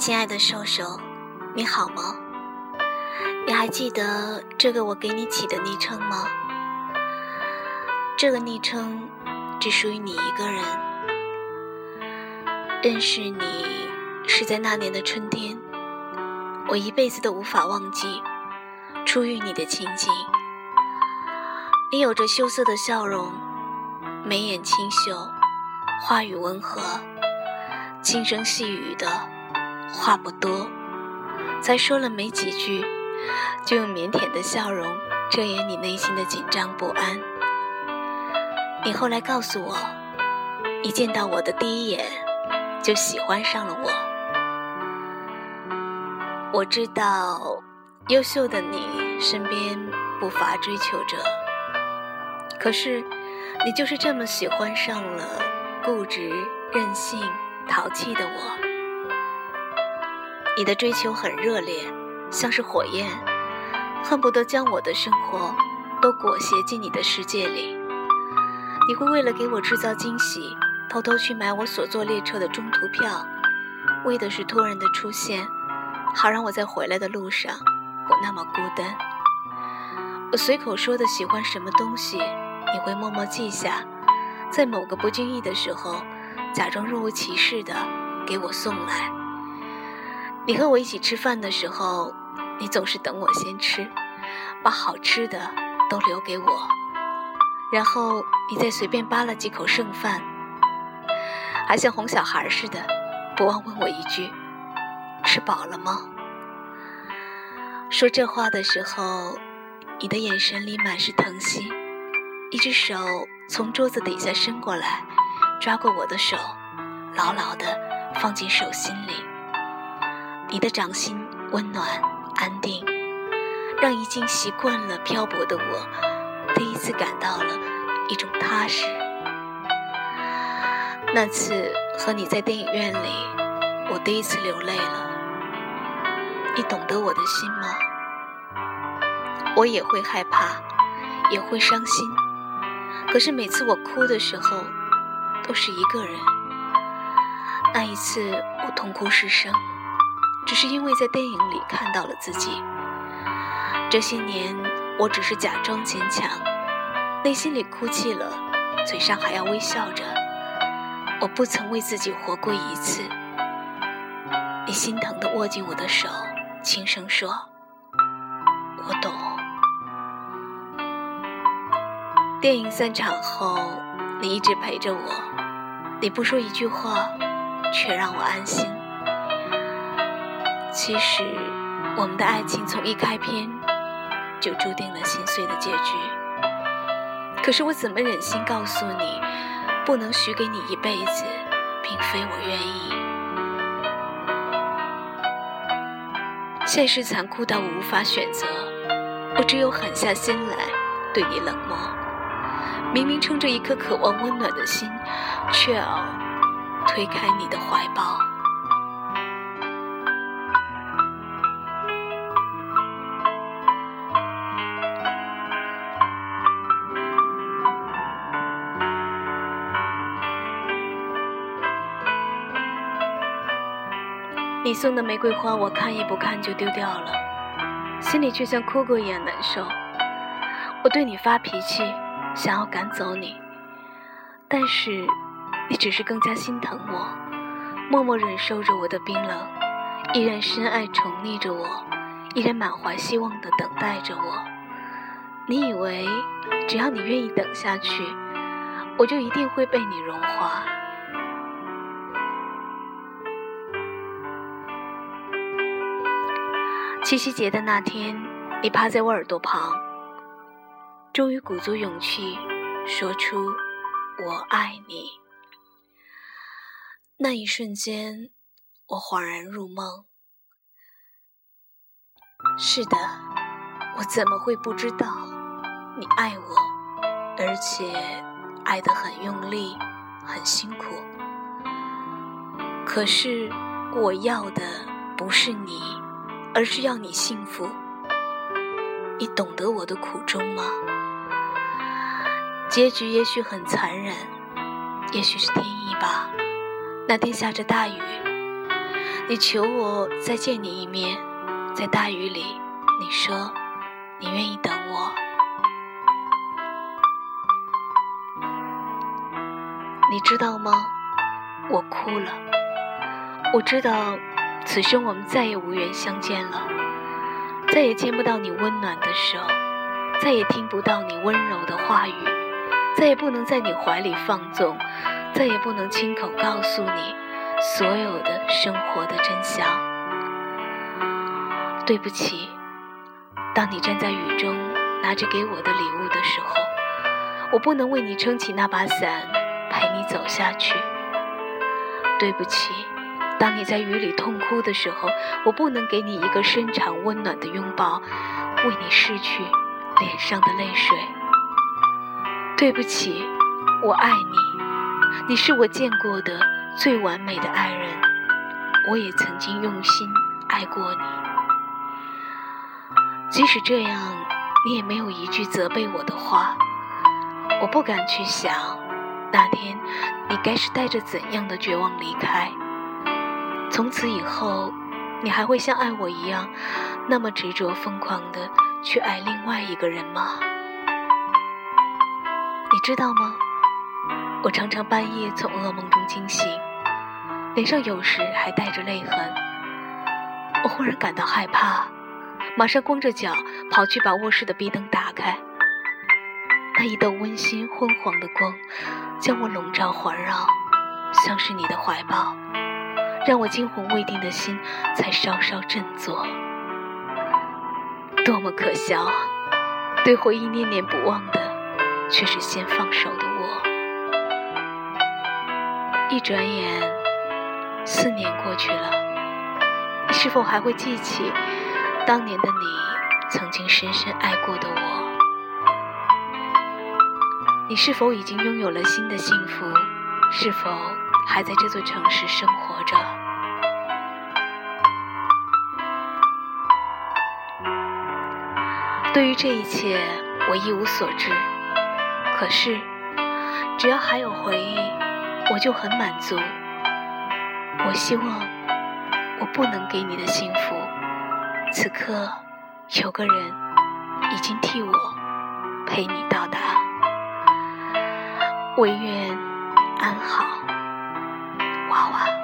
亲爱的兽兽，你好吗？你还记得这个我给你起的昵称吗？这个昵称只属于你一个人。认识你是在那年的春天，我一辈子都无法忘记初遇你的情景。你有着羞涩的笑容，眉眼清秀，话语温和，轻声细语的。话不多，才说了没几句，就用腼腆的笑容遮掩你内心的紧张不安。你后来告诉我，一见到我的第一眼就喜欢上了我。我知道，优秀的你身边不乏追求者，可是你就是这么喜欢上了固执、任性、淘气的我。你的追求很热烈，像是火焰，恨不得将我的生活都裹挟进你的世界里。你会为了给我制造惊喜，偷偷去买我所坐列车的中途票，为的是突然的出现，好让我在回来的路上不那么孤单。我随口说的喜欢什么东西，你会默默记下，在某个不经意的时候，假装若无其事的给我送来。你和我一起吃饭的时候，你总是等我先吃，把好吃的都留给我，然后你再随便扒了几口剩饭，还像哄小孩似的，不忘问我一句：“吃饱了吗？”说这话的时候，你的眼神里满是疼惜，一只手从桌子底下伸过来，抓过我的手，牢牢地放进手心里。你的掌心温暖安定，让已经习惯了漂泊的我，第一次感到了一种踏实。那次和你在电影院里，我第一次流泪了。你懂得我的心吗？我也会害怕，也会伤心，可是每次我哭的时候，都是一个人。那一次我痛哭失声。只是因为在电影里看到了自己。这些年，我只是假装坚强，内心里哭泣了，嘴上还要微笑着。我不曾为自己活过一次。你心疼地握紧我的手，轻声说：“我懂。”电影散场后，你一直陪着我，你不说一句话，却让我安心。其实，我们的爱情从一开篇就注定了心碎的结局。可是我怎么忍心告诉你，不能许给你一辈子，并非我愿意。现实残酷到我无法选择，我只有狠下心来对你冷漠。明明撑着一颗渴望温暖的心，却要推开你的怀抱。你送的玫瑰花，我看也不看就丢掉了，心里却像哭过一样难受。我对你发脾气，想要赶走你，但是你只是更加心疼我，默默忍受着我的冰冷，依然深爱宠溺着我，依然满怀希望的等待着我。你以为只要你愿意等下去，我就一定会被你融化。七夕节的那天，你趴在我耳朵旁，终于鼓足勇气说出“我爱你”。那一瞬间，我恍然入梦。是的，我怎么会不知道你爱我，而且爱得很用力，很辛苦。可是我要的不是你。而是要你幸福，你懂得我的苦衷吗？结局也许很残忍，也许是天意吧。那天下着大雨，你求我再见你一面，在大雨里，你说你愿意等我。你知道吗？我哭了。我知道，此生我们再也无缘相见了，再也见不到你温暖的手，再也听不到你温柔的话语，再也不能在你怀里放纵，再也不能亲口告诉你所有的生活的真相。对不起，当你站在雨中拿着给我的礼物的时候，我不能为你撑起那把伞。陪你走下去。对不起，当你在雨里痛哭的时候，我不能给你一个深长温暖的拥抱，为你拭去脸上的泪水。对不起，我爱你，你是我见过的最完美的爱人，我也曾经用心爱过你。即使这样，你也没有一句责备我的话，我不敢去想。那天，你该是带着怎样的绝望离开？从此以后，你还会像爱我一样，那么执着疯狂的去爱另外一个人吗？你知道吗？我常常半夜从噩梦中惊醒，脸上有时还带着泪痕。我忽然感到害怕，马上光着脚跑去把卧室的壁灯打开。那一道温馨昏黄的光，将我笼罩环绕，像是你的怀抱，让我惊魂未定的心才稍稍振作。多么可笑！对回忆念念不忘的，却是先放手的我。一转眼，四年过去了，你是否还会记起当年的你曾经深深爱过的我？你是否已经拥有了新的幸福？是否还在这座城市生活着？对于这一切，我一无所知。可是，只要还有回忆，我就很满足。我希望，我不能给你的幸福，此刻有个人已经替我陪你到达。唯愿安好，娃娃。